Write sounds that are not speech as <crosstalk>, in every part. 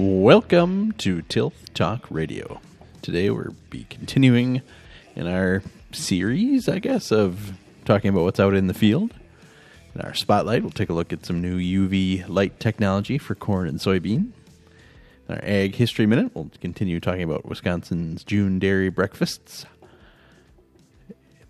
Welcome to Tilth Talk Radio. Today we'll be continuing in our series, I guess, of talking about what's out in the field. In our spotlight, we'll take a look at some new UV light technology for corn and soybean. In our Ag History Minute, we'll continue talking about Wisconsin's June dairy breakfasts.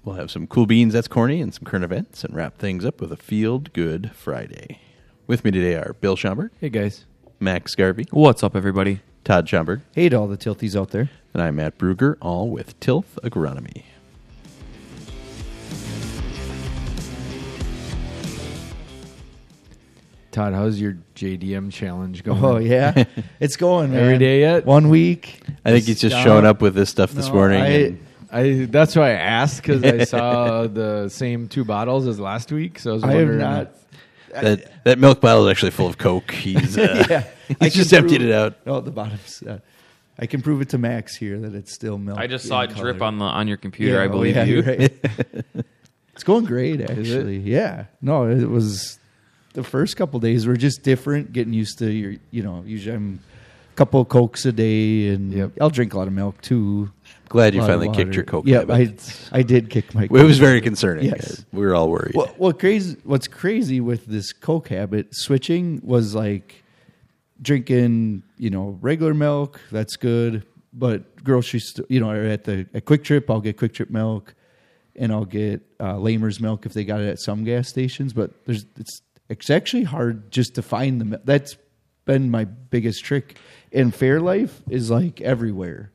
We'll have some cool beans, that's corny, and some current events, and wrap things up with a Field Good Friday. With me today are Bill Schomburg, Hey guys. Max Garvey, What's up, everybody? Todd Schomburg, Hey to all the tilties out there. and I'm Matt Bruger, all with Tilth Agronomy. Todd, how's your JDM challenge going? Oh yeah, <laughs> it's going man. Every day yet? One week. I think he's just Uh, showing up with this stuff this no, morning. I- and I that's why I asked because I <laughs> saw the same two bottles as last week. So I was I have wondering. not. That, that milk bottle is actually full of Coke. He's, <laughs> uh, yeah, <laughs> he's I just can emptied it out. Oh, the bottom's. Uh, I can prove it to Max here that it's still milk. I just saw it drip on the on your computer. Yeah, I oh, believe yeah, you. right. <laughs> it's going great, actually. Yeah. No, it was the first couple days were just different. Getting used to your, you know, usually I'm a couple of cokes a day, and Yep. I'll drink a lot of milk too. Glad you A lot of finally kicked your Coke. Yeah, habit. I I did kick my. <laughs> it was very concerning. Yes. We were all worried. What, what crazy? What's crazy with this Coke habit switching was like drinking, you know, regular milk. That's good, but grocery store, you know, at the at Kwik Trip, I'll get Kwik Trip milk, and I'll get uh, Lamer's milk if they got it at some gas stations. But there's it's it's actually hard just to find the. That's been my biggest trick. And Fairlife is like everywhere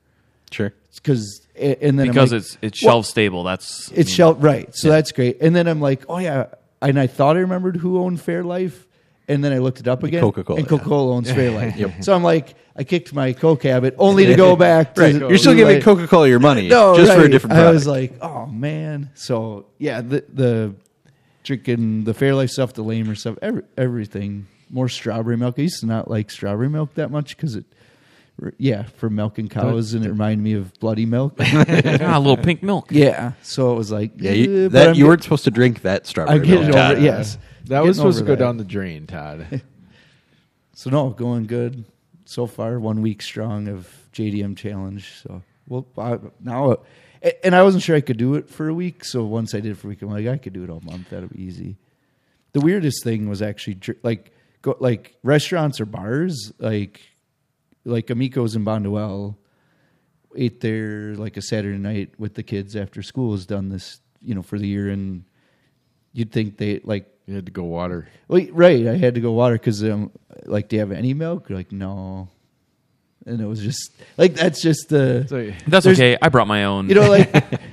sure. Because and then because like, it's it's well, shelf stable. That's I it's mean, shelf right, so that's great. And then I'm like, oh yeah, and I thought I remembered who owned Fairlife, and then I looked it up again. Coca-Cola, and. Coca Cola owns Fairlife. <laughs> So I'm like, I kicked my Coke habit only to go <laughs> back. to Right. You're still giving like- Coca Cola your money no, just for a right. different I was like, oh man. So yeah, the the drinking the Fairlife stuff, the Lamer stuff, every, everything. More strawberry milk. I used to not like strawberry milk that much because it. Yeah, for milking cows, and it reminded me of bloody milk. <laughs> ah, a little pink milk. Yeah, so it was like yeah, you, eh, but that, I'm you get- weren't supposed to drink that strawberry I'm getting milk. over it. Yes, that was Getting supposed to over go that. down the drain, Todd. <laughs> So no, going good so far. One week strong of JDM challenge. So well, I, now, uh, and I wasn't sure I could do it for a week. So once I did it for a week, I'm like, I could do it all month. That'll be easy. The weirdest thing was actually dr- like go like restaurants or bars, like like Amico's in Bonduel. Ate there like a Saturday night with the kids after school was done this, you know, for the year, and you'd think they like You had to go water. well, right. I had to go water because, um, like, do you have any milk? Like, no. And it was just like that's just the So That's There's- okay. I brought my own. you know like I <laughs>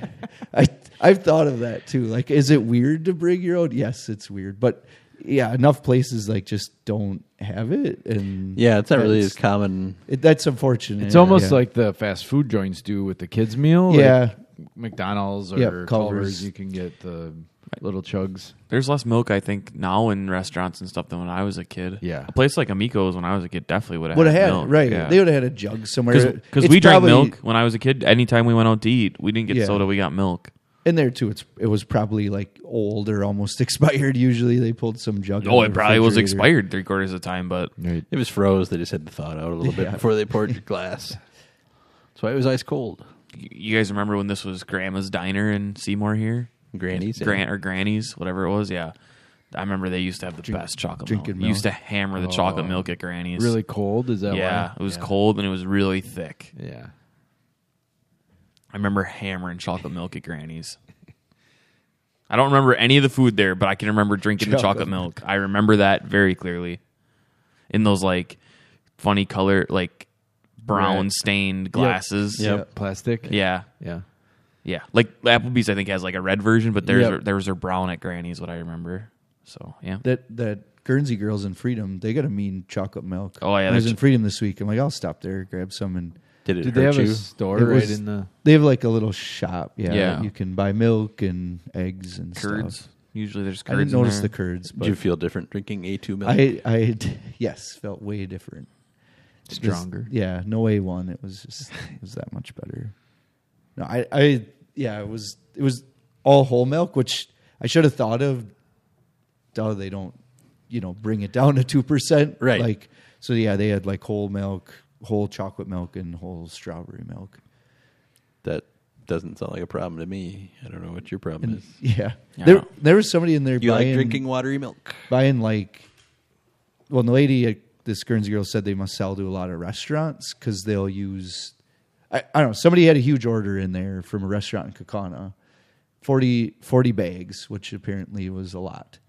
I've thought of that too. Like, is it weird to bring your own? Yes, it's weird, but yeah, enough places like just don't have it, and Yeah, it's not really as common. It, that's unfortunate. it's almost Yeah. like the fast food joints do with the kids' meal. like yeah, McDonald's or Yep, Culver's. Culver's. You can get the little chugs. There's less milk, I think, now in restaurants and stuff than when I was a kid. Yeah. a place like Amico's when I was a kid definitely would have would have had had milk. right. Yeah. They would have had a jug somewhere because we drank probably- milk when I was a kid. Anytime we went out to eat, we didn't get Yeah. soda. We got milk. In there too. It's it was probably like old or almost <laughs> expired. Usually they pulled some jug. Oh, it probably was expired three quarters of the time, but Right. It was froze. They just had to thaw it out a little bit before they poured your glass. That's why it was ice cold. you guys remember when this was Grandma's Diner in Seymour here? Granny's. yeah. Grant or Granny's, whatever it was. Yeah, I remember they used to have the Drink- best chocolate drinking milk. Used to hammer the chocolate oh. milk at Granny's. Really cold? Is that Yeah, why? it was cold and it was really thick. Yeah. I remember hammering chocolate milk at Granny's. I don't remember any of the food there, but I can remember drinking the Chocolate chocolate milk. I remember that very clearly. In those like funny color, like brown Red. stained glasses. Yep. Yeah. Plastic. Yeah. Yeah. Yeah. Like Applebee's I think has like a red version, but theirs Yep. are, theirs are brown at Granny's what I remember. So, yeah. that that Guernsey girls in Freedom, they got a mean chocolate milk. Oh, yeah, I was that's- in Freedom this week. I'm like, I'll stop there, grab some, and Did it Did they hurt have you? a store It right was- in the? they have like a little shop. Yeah, Yeah. you can buy milk and eggs and Curds. stuff. Usually there's curds. I didn't notice in the there. curds, Did but you feel different drinking A2 milk? I I yes felt way different. This- Stronger. yeah, no A one. It was just it was that much better. No, I I yeah, it was it was all whole milk, which I should have thought of. Duh, they don't, you know, bring it down to two percent, Right. Like So yeah, they had like whole milk, whole chocolate milk, and whole strawberry milk. That doesn't sound like a problem to me. I don't know what your problem is. yeah, Yeah. there there was somebody in there You buying, like drinking watery milk? buying like, well, the lady, at this Guernsey girl said they must sell to a lot of restaurants because they'll use. I, I don't know. Somebody had a huge order in there from a restaurant in Kaukauna, 40, 40 bags, which apparently was a lot.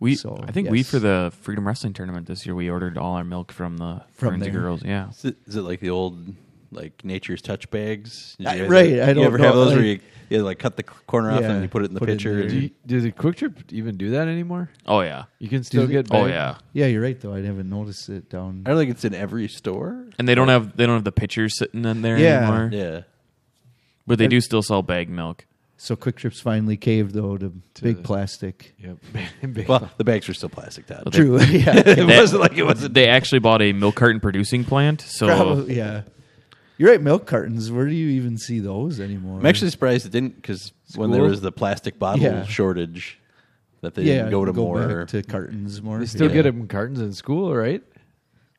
We, So, I think we for the Freedom Wrestling tournament this year, we ordered all our milk from the From Guernsey there. Girls. Yeah, Is it, is it like the old like nature's touch bags? I- right, ever- I don't ever know, have those where you, you like cut the corner off Yeah, and you put it in the put it in pitcher? Do you, does the Kwik Trip even do that anymore? oh yeah, You can still they? get. oh yeah. Yeah, you're right though. I haven't noticed it down. I don't think it's in every store. And they don't have they don't have the pitchers sitting in there Yeah. anymore. Yeah. But they do still sell bag milk. So Kwik Trips finally caved though to, To big plastic. Yep. <laughs> Big- Well, the bags were still plastic, Todd. True. <laughs> yeah. <laughs> it They- wasn't like it wasn't. They actually bought a milk carton producing plant. So Probably, yeah. You're right. Milk cartons. Where do you even see those anymore? I'm actually surprised it didn't because when there School? was the plastic bottle Yeah. shortage, that they yeah, didn't go to more. back to cartons more. They still yeah. get them in cartons in school, right?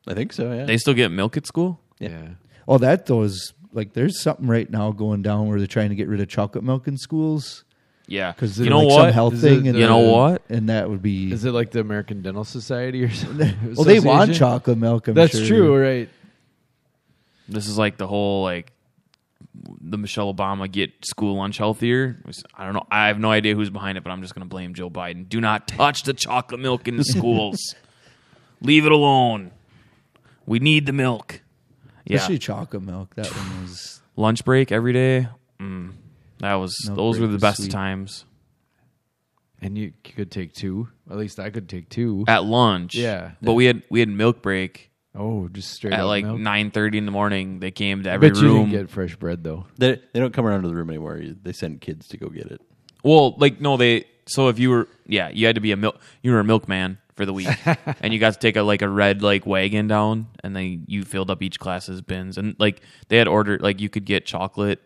I think so. Yeah. they still get milk at school. Yeah. Oh, that though is like there's something right now going down where they're trying to get rid of chocolate milk in schools Yeah, because you know like what? some health Is thing. it and You know what? And that would be. Is it like the American Dental Society or <laughs> something? well, they want chocolate milk. I'm That's sure. true, right? This is like the whole like the Michelle Obama get school lunch healthier. I don't know. I have no idea who's behind it, but I'm just going to blame Joe Biden. Do not touch the chocolate milk in the <laughs> schools. Leave it alone. We need the milk. Yeah. Especially chocolate milk. That one was. Lunch break every day. Mm, that was Milk those were the was best sweet. times. And you could take two. At least I could take two. At lunch. Yeah. But we had we had milk break oh, just straight at up like milk. nine thirty in the morning. They came to I every bet you room. didn't get fresh bread though. They, they don't come around to the room anymore. You- They send kids to go get it. Well, like no, they. So if you were, yeah, you had to be a milk. You were a milkman for the week, <laughs> and you got to take a like a red like wagon down, and then you filled up each class's bins, and like they had ordered like you could get chocolate,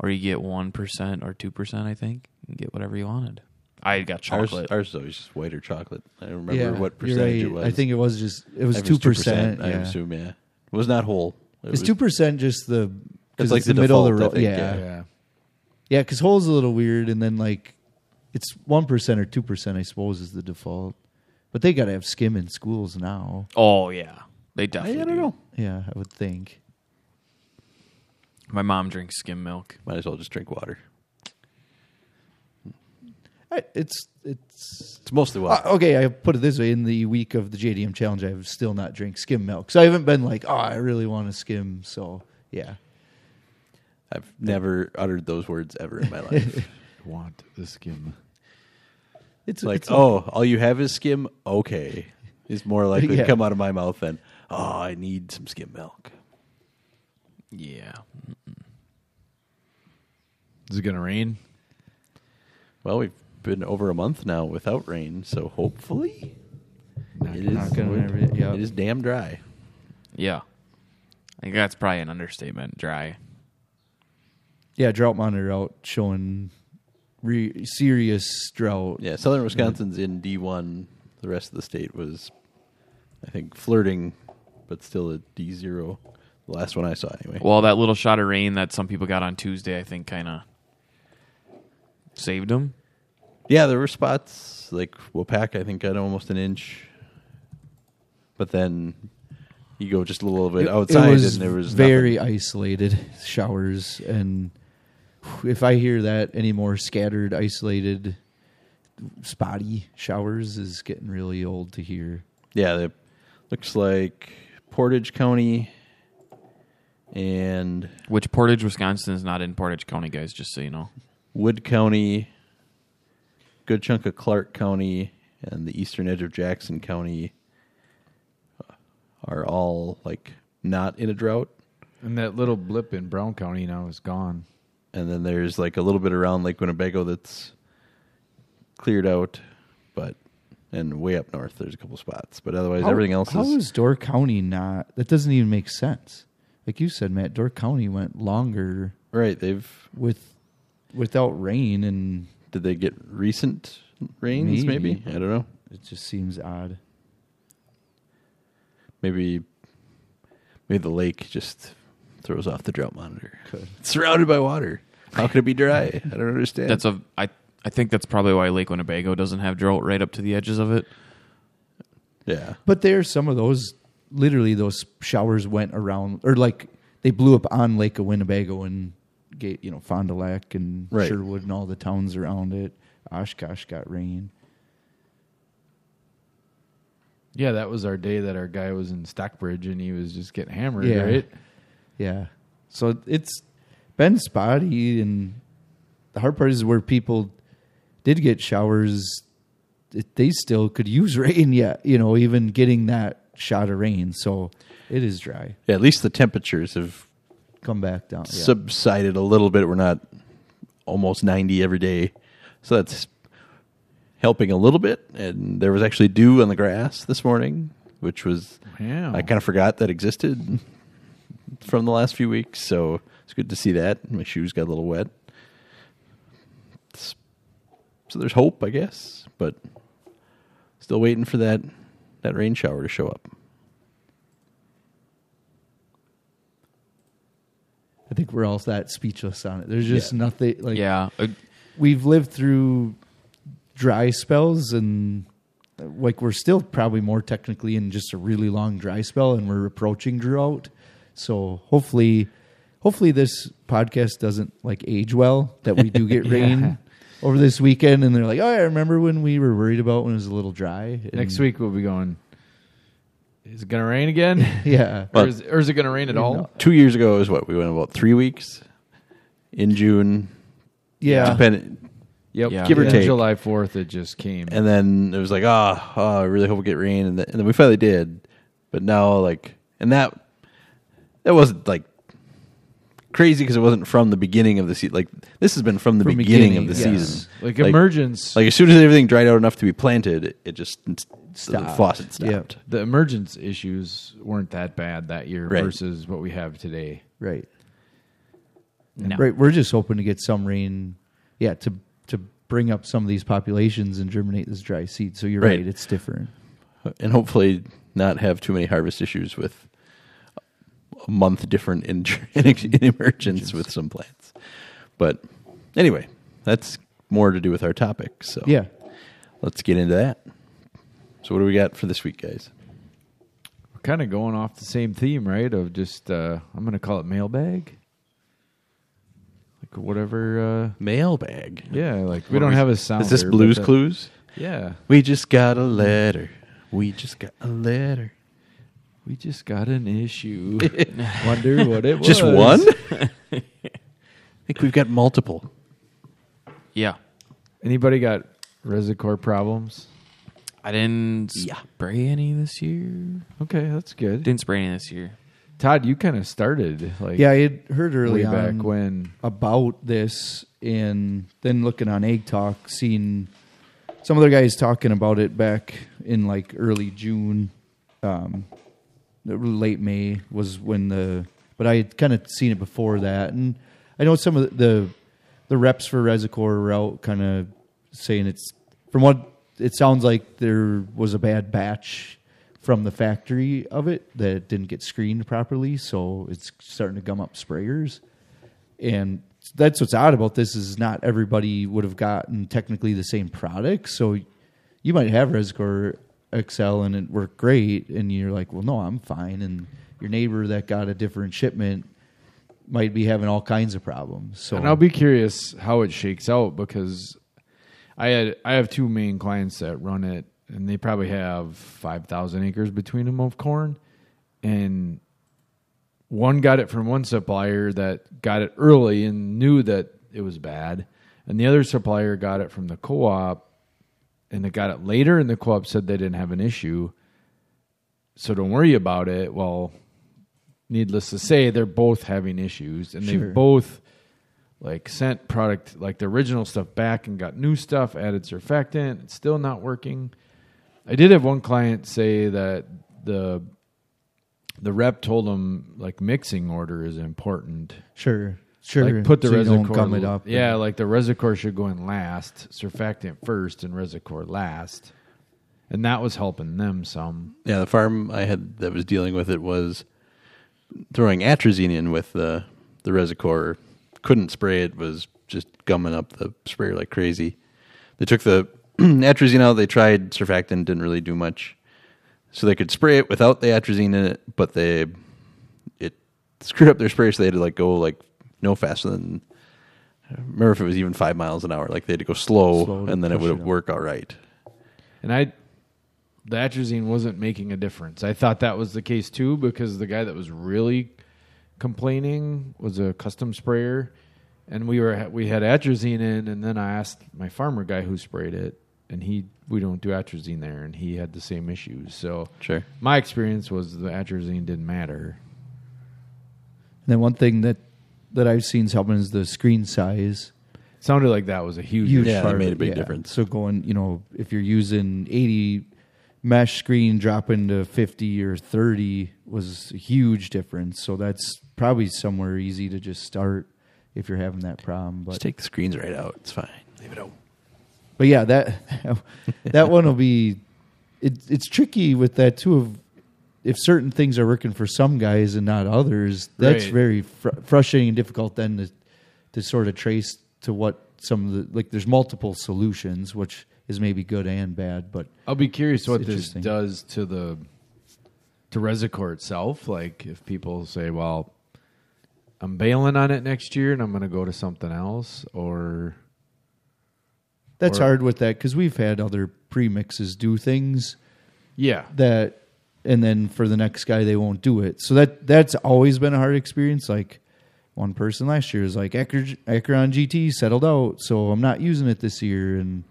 or you get one percent or two percent. I think you can get whatever you wanted. I got chocolate. ours is always just white or chocolate. I don't remember yeah, what you're percentage right. it was. I think it was just. It was It two percent. I assume. Yeah, it was not whole. It Is was- two percent just the? Because It's like it's the the, middle of the default, road. I think, Yeah, yeah. yeah. Yeah. Because whole's a little weird, and then like it's one percent or two percent, I suppose, is the default. But they got to have skim in schools now. oh yeah, they definitely. I don't do. know. Yeah, I would think. My mom drinks skim milk. Might as well just drink water. I, it's it's It's mostly uh, water. okay. I put it this way: in the week of the JDM challenge, I've still not drank skim milk, so I haven't been like, oh, I really want to skim. So yeah, I've never uttered those words ever in my life. <laughs> Want the skim. It's It's like, it's oh, all you have is skim. Okay, is more <laughs> likely Yeah. to come out of my mouth than, oh, I need some skim milk. Yeah, Is it gonna rain? Well, we've been over a month now without rain, so hopefully Knock it on is. Knocking on wood. every- yeah. It is damn dry. yeah. I think that's probably an understatement. Dry. yeah. Drought monitor out showing re- serious drought. Yeah, Southern Wisconsin's in D one. The rest of the state was, I think, flirting, but still at D zero. The last one I saw, anyway. Well, that little shot of rain that some people got on Tuesday, I think, kind of saved them. Yeah, there were spots like Wapak. I think got almost an inch, but then you go just a little bit outside, it was and there was very nothing. isolated showers, and if I hear that any more scattered, isolated, spotty showers is getting really old to hear. Yeah, it looks like Portage County and Which Portage, Wisconsin is not in Portage County, guys, just so you know. Wood County, good chunk of Clark County, and the eastern edge of Jackson County are all like not in a drought. And that little blip in Brown County now is gone. And then there's like a little bit around Lake Winnebago that's cleared out, but and way up north there's a couple spots, but otherwise How- everything else How is is Door County not? That doesn't even make sense. Like you said, Matt, Door County went longer right. They've with without rain, and did they get recent rains? Maybe, Maybe. I don't know. it just seems odd. maybe maybe the lake just throws off the drought monitor. It's surrounded by water. How can it be dry? I don't understand. That's a I I think that's probably why Lake Winnebago doesn't have drought right up to the edges of it. yeah. But there's some of those. Literally, those showers went around, or like they blew up on Lake of Winnebago and get you know Fond du Lac and Right. Sherwood and all the towns around it. Oshkosh got rain. Yeah, that was our day that our guy was in Stockbridge and he was just getting hammered, Yeah. right? Yeah. So it's been spotty, and the hard part is where people did get showers, they still could use <laughs> rain yet, you know, even getting that shot of rain. So it is dry. Yeah, at least the temperatures have Come back down. Yeah. subsided a little bit. We're not almost 90 every day. So that's helping a little bit. And there was actually dew on the grass this morning, which was, Wow. I kind of forgot that existed from the last few weeks. So it's good to see that. My shoes got a little wet. It's- so there's hope, I guess, but still waiting for that, that rain shower to show up. I think we're all that speechless on it. There's just Yeah. nothing like yeah, uh, we've lived through dry spells and like we're still probably more technically in just a really long dry spell and we're approaching drought. So hopefully hopefully this podcast doesn't like age well that we do get <laughs> rain over this weekend and they're like, "Oh, I remember when we were worried about when it was a little dry." And- Next week we'll be going. Is it gonna rain again? <laughs> Yeah. or, is, or is it gonna rain at all? Two years ago is what? We went about three weeks in June. Yeah. Depend- Yep. Yeah. Give or Yeah. take. July fourth, it just came. and then it was like, oh, oh I really hope we get rain, and, th- and then we finally did. But now, like, and that that wasn't like crazy because it wasn't from the beginning of the season. Like, this has been from the From beginning, beginning, of the yes. season. like, like- emergence. Like, as soon as everything dried out enough to be planted, it, it just the Stopped. faucet stopped. Yep. the emergence issues weren't that bad that year Right. versus what we have today. Right. no. Right. We're just hoping to get some rain, yeah, to to bring up some of these populations and germinate this dry seed. So you're Right. right, it's different. and hopefully not have too many harvest issues with a month different in, <laughs> in, in emergence with some plants. But anyway, that's more to do with our topic. So Yeah. let's get into that. So what do we got for this week, guys? We're kind of going off the same theme, right? Of just uh, I'm gonna call it mailbag. Like whatever. Uh, Mailbag. yeah, like we don't have a sound. Is this Blues Clues? Yeah, We just got a letter. We just got a letter. We just got an issue. <laughs> Wonder what it was. Just one? <laughs> I think we've got multiple. Yeah. Anybody got reservoir problems? I didn't Yeah. spray any this year. Okay, that's good. Didn't spray any this year. Todd, you kind of started like Yeah, I had heard early way on back when. about this, and then looking on Ag Talk, seeing some other guys talking about it back in like early June, um, late May was when the. But I had kind of seen it before that, and I know some of the the, reps for Resicor were out, kind of saying it's from what it sounds like there was a bad batch from the factory of it that didn't get screened properly, so it's starting to gum up sprayers and that's what's odd about this is not everybody would have gotten technically the same product. So you might have Resicor XL and it worked great, and you're like, well, no, I'm fine. And your neighbor that got a different shipment might be having all kinds of problems. So And I'll be curious how it shakes out because I had I have two main clients that run it, and they probably have five thousand acres between them of corn, and one got it from one supplier that got it early and knew that it was bad, and the other supplier got it from the co-op, and they got it later, and the co-op said they didn't have an issue, so don't worry about it. Well, needless to say, they're both having issues, and Sure. they've both like sent product like the original stuff back and got new stuff added surfactant it's still not working i did have one client say that the the rep told him like mixing order is important sure, sure. like put the so you don't gum it up. yeah like the reservoir should go in last surfactant first and reservoir last and that was helping them some. Yeah, the farm I had that was dealing with it was throwing atrazine in with the the Resicor. Couldn't spray it. Was just gumming up the sprayer like crazy. They took the <clears throat> atrazine out. They tried surfactant. Didn't really do much. So they could spray it without the atrazine in it, but they it screwed up their sprayer, So they had to like go like no faster than. I remember if it was even five miles an hour. Like they had to go slow, Slow to and then it push would it have up. worked all right. And I, the atrazine wasn't making a difference. I thought that was the case too because the guy that was really complaining was a custom sprayer, and we were we had atrazine in, and then I asked my farmer guy who sprayed it, and he we don't do atrazine there, and he had the same issues. So Sure. my experience was the atrazine didn't matter. And then one thing that that I've seen is helping is the screen size. Sounded like that was a huge. Huge Yeah, that part made a big yeah. difference. So going, you know, if you're using 80 mesh screen, dropping to 50 or 30 was a huge difference. So that's probably somewhere easy to just start if you're having that problem. But Just take the screens right out. It's fine. Leave it out. But yeah, that <laughs> that one will be. It, it's tricky with that too. Of if certain things are working for some guys and not others, that's Right. very fr- frustrating and difficult. Then to to sort of trace to what some of the like. There's multiple solutions, which is maybe good and bad. But I'll be curious what this does to the to Resicor itself. Like if people say, "Well, I'm bailing on it next year and I'm going to go to something else," or that's Or- hard with that because we've had other premixes do things yeah, that and then for the next guy they won't do it. So that that's always been a hard experience. Like one person last year is like Acuron GT settled out so I'm not using it this year. And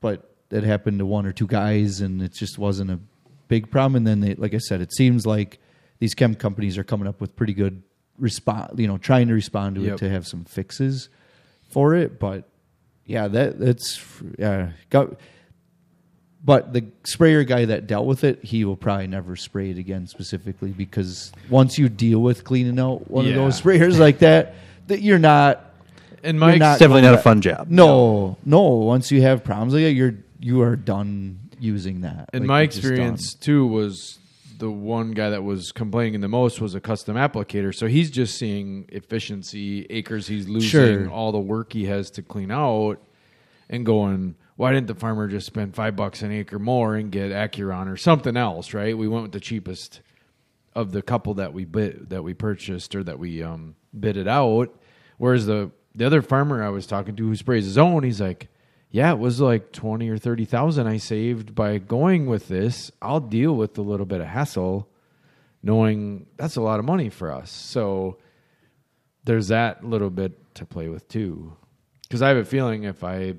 but that happened to one or two guys and it just wasn't a big problem. And then they like I said it seems like these chem companies are coming up with pretty good response you know trying to respond to Yep. it to have some fixes for it. But yeah that that's yeah got but the sprayer guy that dealt with it, he will probably never spray it again specifically because once you deal with cleaning out one of those sprayers like that, that you're not and my You're not- It's definitely not a fun job. no no. Once you have problems like that, you're you are done using that. in Like, my experience too was the one guy that was complaining the most was a custom applicator. So he's just seeing efficiency, acres he's losing, Sure. all the work he has to clean out, and going, why didn't the farmer just spend five bucks an acre more and get Acuron or something else? Right? We went with the cheapest of the couple that we bid that we purchased or that we um, bid it out. Whereas the the other farmer I was talking to who sprays his own, he's like, "Yeah, it was like twenty or thirty thousand I saved by going with this. I'll deal with the little bit of hassle, knowing that's a lot of money for us." So there's that little bit to play with too, because I have a feeling if I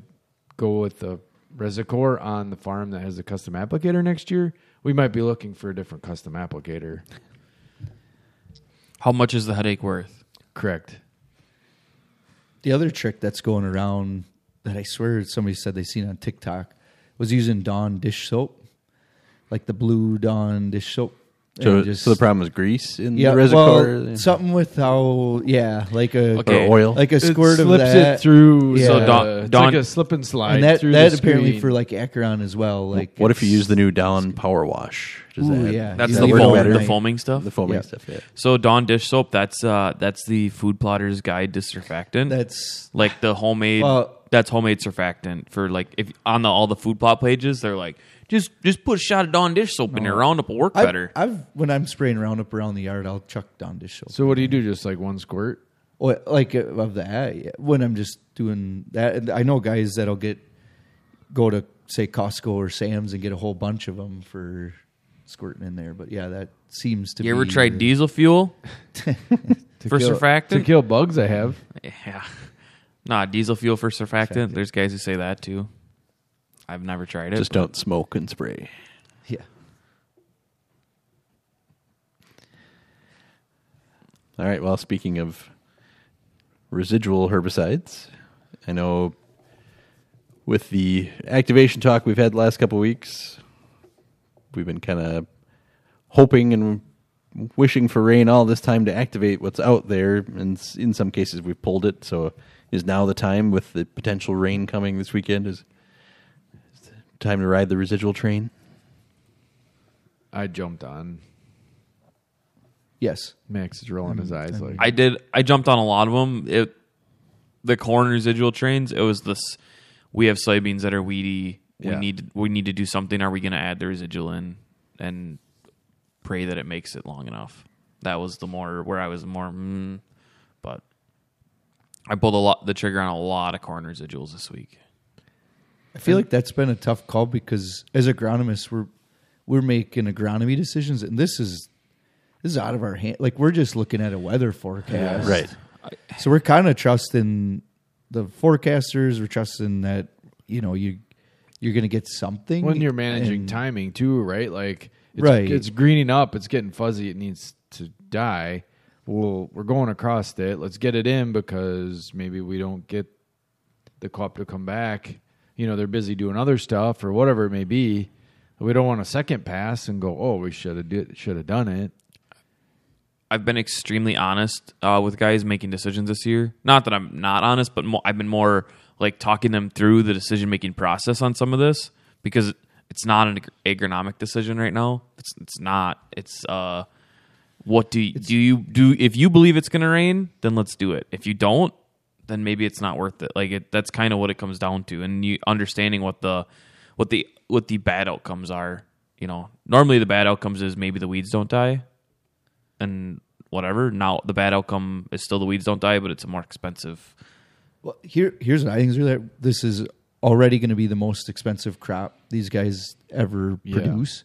go with the Resicor on the farm that has a custom applicator next year, we might be looking for a different custom applicator. How much is the headache worth? Correct. The other trick that's going around that I swear somebody said they seen on TikTok was using Dawn dish soap, like the blue Dawn dish soap. So, just- so the problem is grease in yeah, the reservoir, well, something with how yeah, like a Okay. or oil. like a squirt it of slips that. it through. Yeah. So uh, Dawn- it's like a slip and slide. and that through that the apparently screen. for like Acuron as well. Like what if you use the new Dawn Power Wash? Does Ooh, that yeah. That's the, foam, the foaming stuff. the foaming Yeah. stuff? Yeah. So Dawn dish soap. That's uh that's the food plotter's guide to surfactant. That's like the homemade. Well- that's homemade surfactant for like if on the all the food plot pages they're like just just put a shot of Dawn dish soap in your Roundup will work I've, better. I've when I'm spraying Roundup around the yard, I'll chuck Dawn dish soap. So what do you do? Just like one squirt? Well, like uh, of that yeah. when I'm just doing that. I know guys that'll get go to say Costco or Sam's and get a whole bunch of them for squirting in there. But yeah, that seems to. you be ever tried your- diesel fuel <laughs> To for kill, surfactant? To kill bugs, I have. Yeah. <laughs> Nah, diesel fuel for surfactant. There's guys who say that too. I've never tried it. Just don't smoke and spray. Yeah, All right. Well, speaking of residual herbicides, I know with the activation talk we've had the last couple of weeks, we've been kind of hoping and wishing for rain all this time to activate what's out there, and in some cases we've pulled it. So, is now the time with the potential rain coming this weekend? Is, is time to ride the residual train? I jumped on. Yes. Max is rolling his eyes like I did. I jumped on a lot of them. It, the corn residual trains. It was this. We have soybeans that are weedy. We Yeah. need we need to do something. Are we going to add the residual in and pray that it makes it long enough? That was the more where I was more. Mm, but I pulled a lot the trigger on a lot of corn residuals this week. I feel like that's been a tough call because as agronomists, we're we're making agronomy decisions, and this is this is out of our hand. Like we're just looking at a weather forecast, Right. So we're kind of trusting the forecasters. We're trusting that you know you you're going to get something when you're managing and- timing too, right? Like it's, Right. it's greening up, it's getting fuzzy, it needs to die. Well, we're going across it. Let's get it in because maybe we don't get the co-op to come back. You know, they're busy doing other stuff or whatever it may be. We don't want a second pass and go, oh, we should have did should have done it. I've been extremely honest uh, with guys making decisions this year. Not that I'm not honest, but mo- I've been more like talking them through the decision making process on some of this because it's not an ag- agronomic decision right now. It's it's not. It's uh, what do you, do you do? If you believe it's going to rain, then let's do it. If you don't, then maybe it's not worth it. Like it, that's kind of what it comes down to, and you understanding what the what the what the bad outcomes are. You know, normally the bad outcomes is maybe the weeds don't die, and whatever. Now the bad outcome is still the weeds don't die, but it's a more expensive. Well, here here's what I think is really this is already going to be the most expensive crop these guys ever Yeah. produce.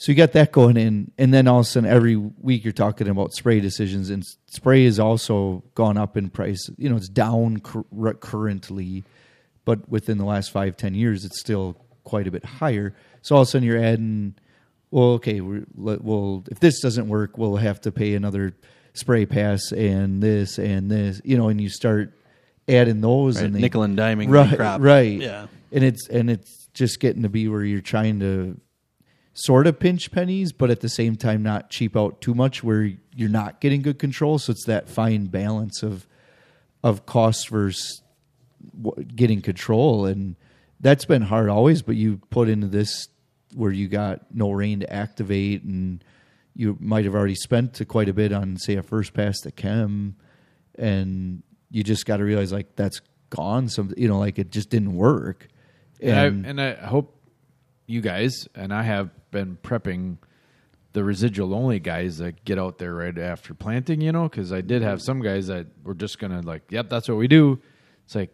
So you got that going in, and then all of a sudden every week you're talking about spray decisions, and spray has also gone up in price. You know, it's down cur- currently, but within the last five ten years, it's still quite a bit higher. So all of a sudden you're adding, well, okay, we're, well, if this doesn't work, we'll have to pay another spray pass and this and this, you know, and you start adding those Right, and they, nickel and diming right, crop. right, Yeah. and it's and it's just getting to be where you're trying to sort of pinch pennies, but at the same time not cheap out too much where you're not getting good control. So it's that fine balance of of cost versus getting control, and that's been hard always. But you put into this where you got no rain to activate, and you might have already spent quite a bit on say a first pass to chem, and you just got to realize like that's gone. Some you know like it just didn't work. And, And, I, and I hope you guys and I have been prepping the residual only guys that get out there right after planting, you know, because I did have some guys that were just gonna like, yep, that's what we do. It's like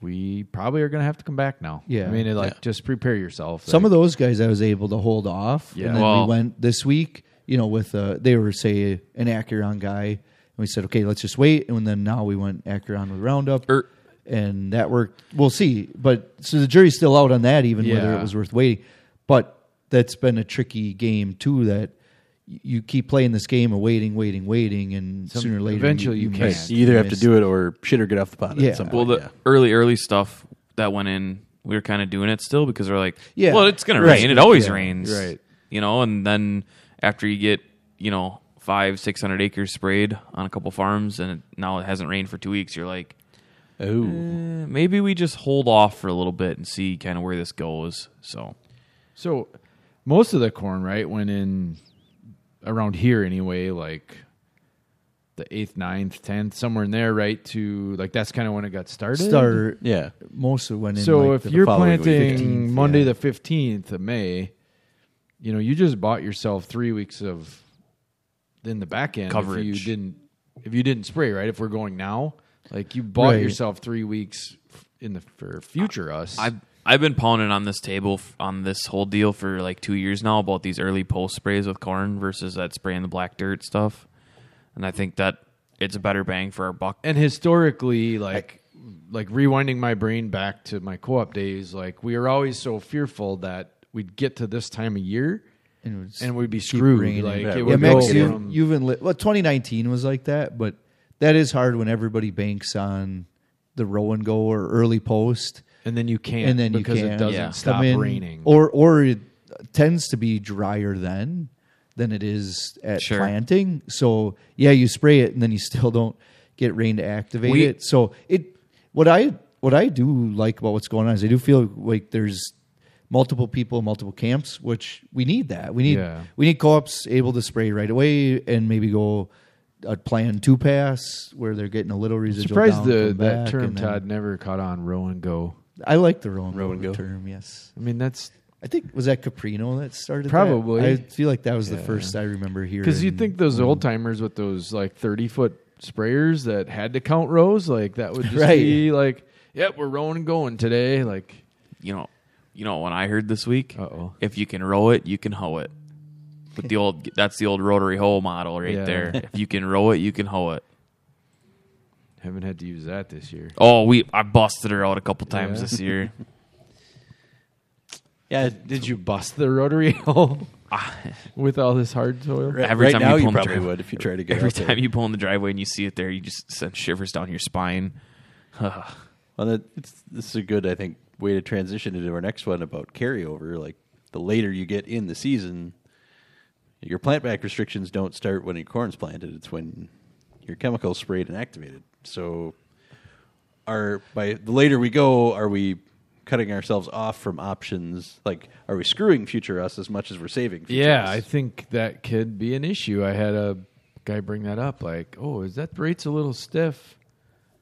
we probably are gonna have to come back now. Yeah. I mean, it, like Yeah. just prepare yourself. Some like, of those guys I was able to hold off. Yeah. And then Well- we went this week, you know, with uh they were say an Acuron guy, and we said, okay, let's just wait. And then now we went Acuron with Roundup, Er- and that worked. We'll see, but so the jury's still out on that, even whether it was worth waiting. But that's been a tricky game too. That you keep playing this game of waiting, waiting, waiting, and Some- sooner or later, eventually you miss- can't. You either have to do it or shit or get off the pot Yeah. at some Well, the yeah. early early stuff that went in, we were kind of doing it still because we're like, Yeah. well, it's gonna Right. rain. It always Yeah. rains, Right. You know, and then after you get you know five six hundred acres sprayed on a couple farms, and it, now it hasn't rained for two weeks, you're like, Oh. eh, maybe we just hold off for a little bit and see kind of where this goes. So So most of the corn, right, went in around here anyway, like the eighth, ninth, tenth, somewhere in there, right? To like that's kind of when it got started. Start Yeah. most of it went in. So like if the you're planting 15th, Monday yeah. the fifteenth of May, you know you just bought yourself three weeks of in the back end If Coverage. you didn't if you didn't spray right. If we're going now, like you bought Right. yourself three weeks in the for future us. I've I've been pounding on this table f- on this whole deal for like two years now about these early post sprays with corn versus that spraying the black dirt stuff, and I think that it's a better bang for our buck. and historically like like rewinding my brain back to my co-op days like we were always so fearful that we'd get to this time of year and, it and we'd be keep screwed raining. like Yeah, it yeah, Yeah, would Max, go you, you've been lit. Well, 2019 was like that, but that is hard when everybody banks on the row and go or early post, and then you can't and then you because can't it doesn't Yeah. stop in, raining or or it tends to be drier then than it is at Sure. planting. So yeah, you spray it and then you still don't get rain to activate We- it. So it what I what I do like about what's going on is I do feel like there's multiple people, multiple camps, which we need that. We need Yeah. we need co-ops able to spray right away and maybe go a plan two pass where they're getting a little residual. Surprised the that term Todd never caught on row and go. I like the row and go term. Yes, I mean that's I think was that Caprino that started. that? Probably. I feel like that was the first I remember hearing. because you think those when- old timers with those like thirty foot sprayers that had to count rows like that would just Right. be like, yep, we're rowing and going today. Like, You know, you know what I heard this week? uh oh, If you can row it, you can hoe it. With the old, that's the old rotary hoe model right Yeah. there. If you can row it, you can hoe it. Haven't had to use that this year. Oh, we I busted her out a couple times Yeah. this year. <laughs> Yeah, Did you bust the rotary hoe with all this hard soil? right, Every right time now you you pull the probably drive- would if you try to get Every out there. time you pull in the driveway and you see it there, you just send shivers down your spine. <sighs> Well, that, it's, this is a good, I think, way to transition into our next one about carryover. Like the later you get in the season, your plant back restrictions don't start when your corn's planted. It's when your chemicals sprayed and activated. So, are by the later we go, are we cutting ourselves off from options? Like, are we screwing future us as much as we're saving? Future Yeah, us? I think that could be an issue. I had a guy bring that up, like, "Oh, is that rate's a little stiff?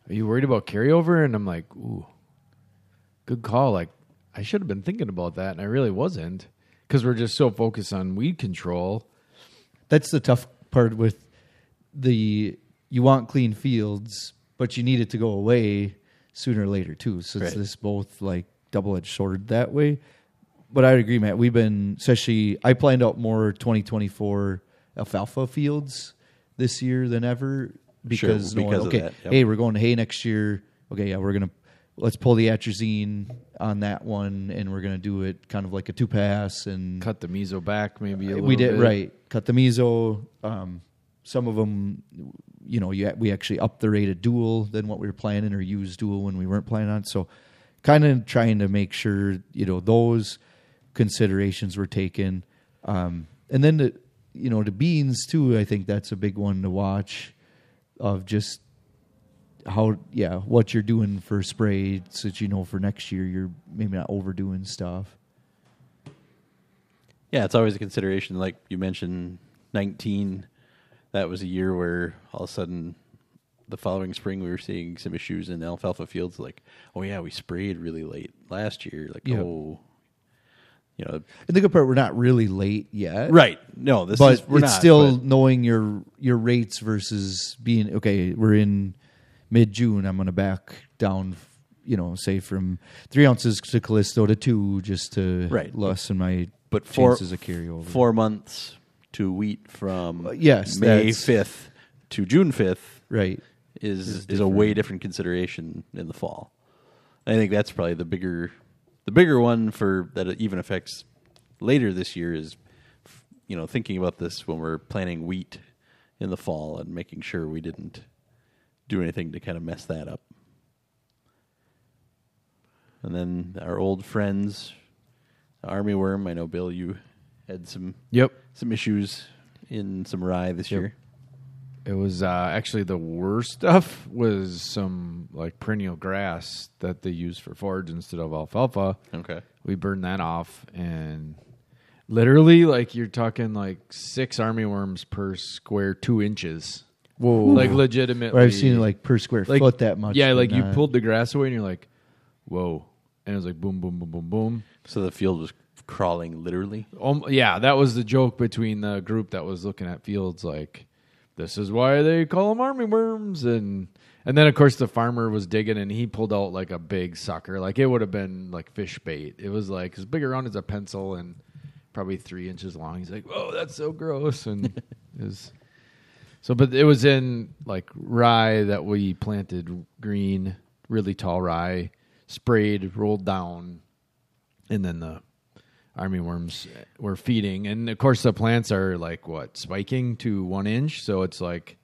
Are you worried about carryover?" And I'm like, "Ooh, good call." Like, I should have been thinking about that, and I really wasn't because we're just so focused on weed control. that's the tough part with the you want clean fields, but you need it to go away sooner or later too. So it's Right. this both like double edged sword that way. But I agree, Matt. We've been especially I planned out more 2024 alfalfa fields this year than ever because, knowing, because of okay, that, yep. hey, we're going to hay next year. Okay, yeah, we're gonna let's pull the atrazine on that one, and we're gonna do it kind of like a two pass and Cut the meso back, maybe a little we did bit. right. Cut the meso. Um, some of them, you know, you, we actually upped the rate of dual than what we were planning, or used dual when we weren't planning on. So, kind of trying to make sure you know those considerations were taken, um, and then the you know the beans too. I think that's a big one to watch of just how yeah what you're doing for spray so that you know for next year you're maybe not overdoing stuff. Yeah, it's always a consideration. Like you mentioned, 19, that was a year where all of a sudden the following spring we were seeing some issues in alfalfa fields. Like, oh, yeah, we sprayed really late last year. Like, Yeah. oh, you know, And the good part, we're not really late yet, right. No, this but is, we're it's not, still but- knowing your your rates versus being okay. We're in mid June. I'm going to back down, you know, say from three ounces to Callisto to two, just to Right. lessen my but four, chances of carryover. four months to wheat from Uh, yes, May that's- 5th to June 5th right? is Is is, a way different consideration in the fall. I think that's probably the bigger the bigger one for that it even affects later this year is you know thinking about this when we're planting wheat in the fall and making sure we didn't do anything to kind of mess that up. And then our old friends army worm, I know Bill you had some Yep. some issues in some rye this Yep. year. It was uh, actually the worst stuff was some like perennial grass that they use for forage instead of alfalfa. Okay. We burned that off and literally like you're talking like six army worms per square two inches. Whoa! Like legitimately. Or I've seen like per square like, foot that much. Yeah, but like you pulled the grass away and you're like, whoa. And it was like boom, boom, boom, boom, boom. So the field was crawling literally. Um, yeah, that was the joke between the group that was looking at fields. Like, this is why they call them army worms, and and then of course the farmer was digging and he pulled out like a big sucker. Like it would have been like fish bait. It was like as big around as a pencil and probably three inches long. He's like, "Oh, that's so gross," and <laughs> was so. But it was in like rye that we planted green, really tall rye, sprayed, rolled down, and then the army worms were feeding and of course the plants are like what spiking to one inch so it's like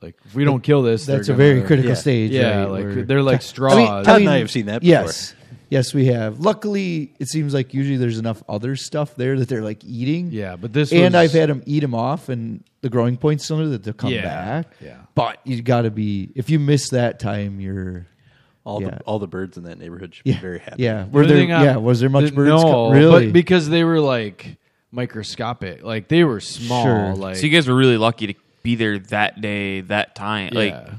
like if we don't kill this That's they're a very gonna- critical yeah. stage. yeah right, like they're like I mean- straws Todd and I have seen that before. Yes, yes, we have. Luckily, it seems like usually there's enough other stuff there that they're like eating. yeah but this and was, I've had them eat them off, and the growing point's similar that they'll come Yeah, back. yeah. but you got to be if you miss that time, you're All Yeah. the all the birds in that neighborhood should be very happy. Yeah, were there? Everything on- Yeah, was there much th- birds? No, co- really? but because they were like microscopic, like they were small. Sure. Like So you guys were really lucky to be there that day, that time, like yeah.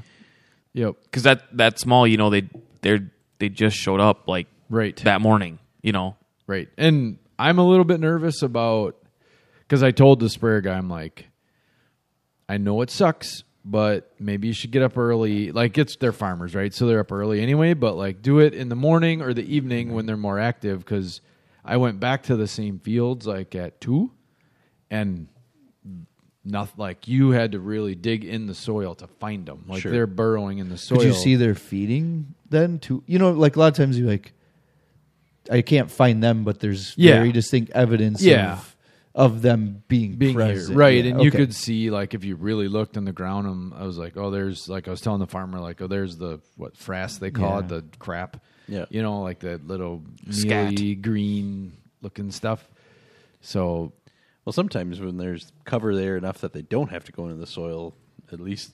yep, because that that small, you know, they they they just showed up like right, that morning, you know. right. And I'm a little bit nervous about because I told the sprayer guy, I'm like, I know it sucks, but maybe you should get up early. Like it's they're farmers, right? So they're up early anyway. But like do it in the morning or the evening when they're more active. Because I went back to the same fields like at two, and nothing like you had to really dig in the soil to find them. Like Sure. they're burrowing in the soil. Could you see their feeding then too? You know, like a lot of times you like, I can't find them, but there's Yeah. very distinct evidence Yeah. of, of them being, being present. here, right? Yeah, and you could see like if you really looked in the ground, um, I was like, oh, there's like I was telling the farmer like, oh, there's the what frass they call it, the crap, Yeah. you know, like that little Scat. green looking stuff. So Well, sometimes when there's cover there enough that they don't have to go into the soil, at least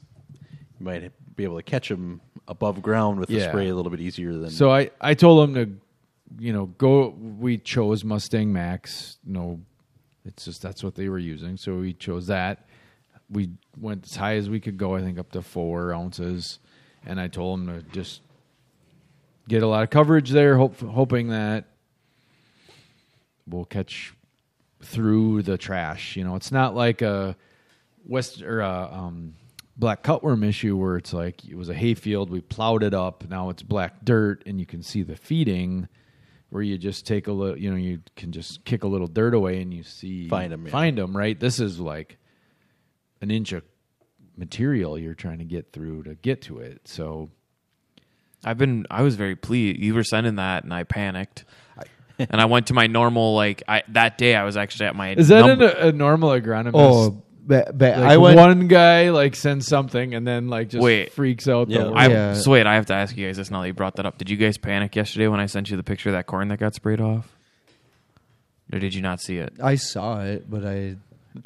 you might be able to catch them above ground with the Yeah. spray a little bit easier than. So I, I told him to, you know, go. We chose Mustang Max. You No, it's just that's what they were using. So we chose that. We went as high as we could go. I think up to four ounces, and I told him to just get a lot of coverage there, hope, hoping that we'll catch through the trash. You know, it's not like a west or a um, black cutworm issue where it's like it was a hayfield, we plowed it up, now it's black dirt, and you can see the feeding. Where you just take a little, you know, you can just kick a little dirt away and you see Find 'em, yeah. find them. Right, this is like an inch of material you're trying to get through to get to it. So I've been I was very pleased. You were sending that, and I panicked. and I went to my normal like I that day I was actually at my is that number- an, a normal agronomist? Oh, but, but Like I went. one guy like sends something and then like just Wait. freaks out. Yeah. The I, Yeah. So wait, I have to ask you guys this now that you brought that up. Did you guys panic yesterday when I sent you the picture of that corn that got sprayed off? Or did you not see it? I saw it, but I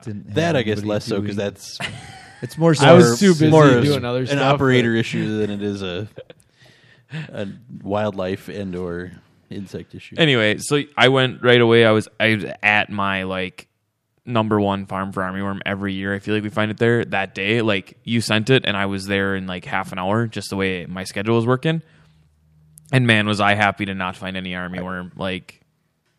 didn't. that have I guess anybody less so because doing- that's <laughs> it's more. So I was too busy more doing other an stuff, operator but- issue than it is a, a wildlife and or insect issue. Anyway, so I went right away. I was I was at my like number one farm for armyworm every year. I feel like we find it there that day. Like you sent it, and I was there in like half an hour, just the way my schedule was working. And man, was I happy to not find any armyworm. Like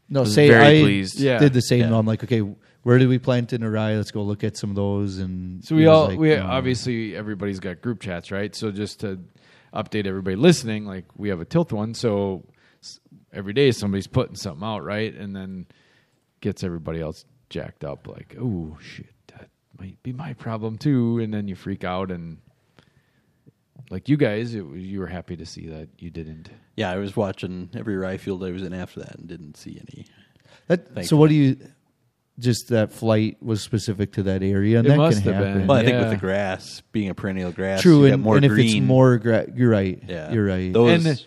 No, say very I pleased. Yeah. did the same. Yeah. I'm like, okay, where did we plant in a Arai? Let's go look at some of those. And So we all like, we um, obviously everybody's got group chats, right? So just to update everybody listening, like we have a tilt one, so every day somebody's putting something out, right? And then gets everybody else jacked up, like, oh shit, that might be my problem too. And then you freak out and. Like you guys, it you were happy to see that you didn't. yeah, I was watching every rye field I was in after that and didn't see any. That, so what do you? Just that flight was specific to that area, and It that must can have been. Well, I think with the grass being a perennial grass, True, you and, more and if green. it's more, grass, you're right. yeah, you're right. Those, And- uh,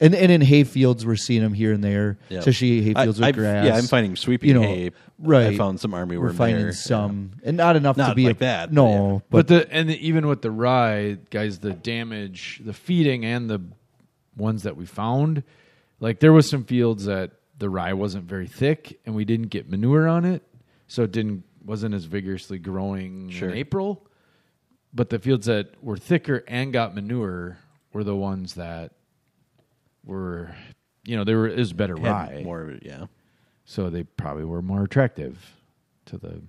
and and in hayfields, we're seeing them here and there, Yeah. especially hayfields I- with I've- grass. Yeah, I'm finding sweeping You know, hay. right. I found some army We're worm finding there. some, and not enough to be like a, that, No, But, but, the and the, even with the rye, guys, the damage, the feeding, and the ones that we found, like there was some fields that the rye wasn't very thick, and we didn't get manure on it, so it didn't wasn't as vigorously growing Sure. in April. But the fields that were thicker and got manure were the ones that were, you know, they were it was better Had rye, more of it. Yeah, so they probably were more attractive to the.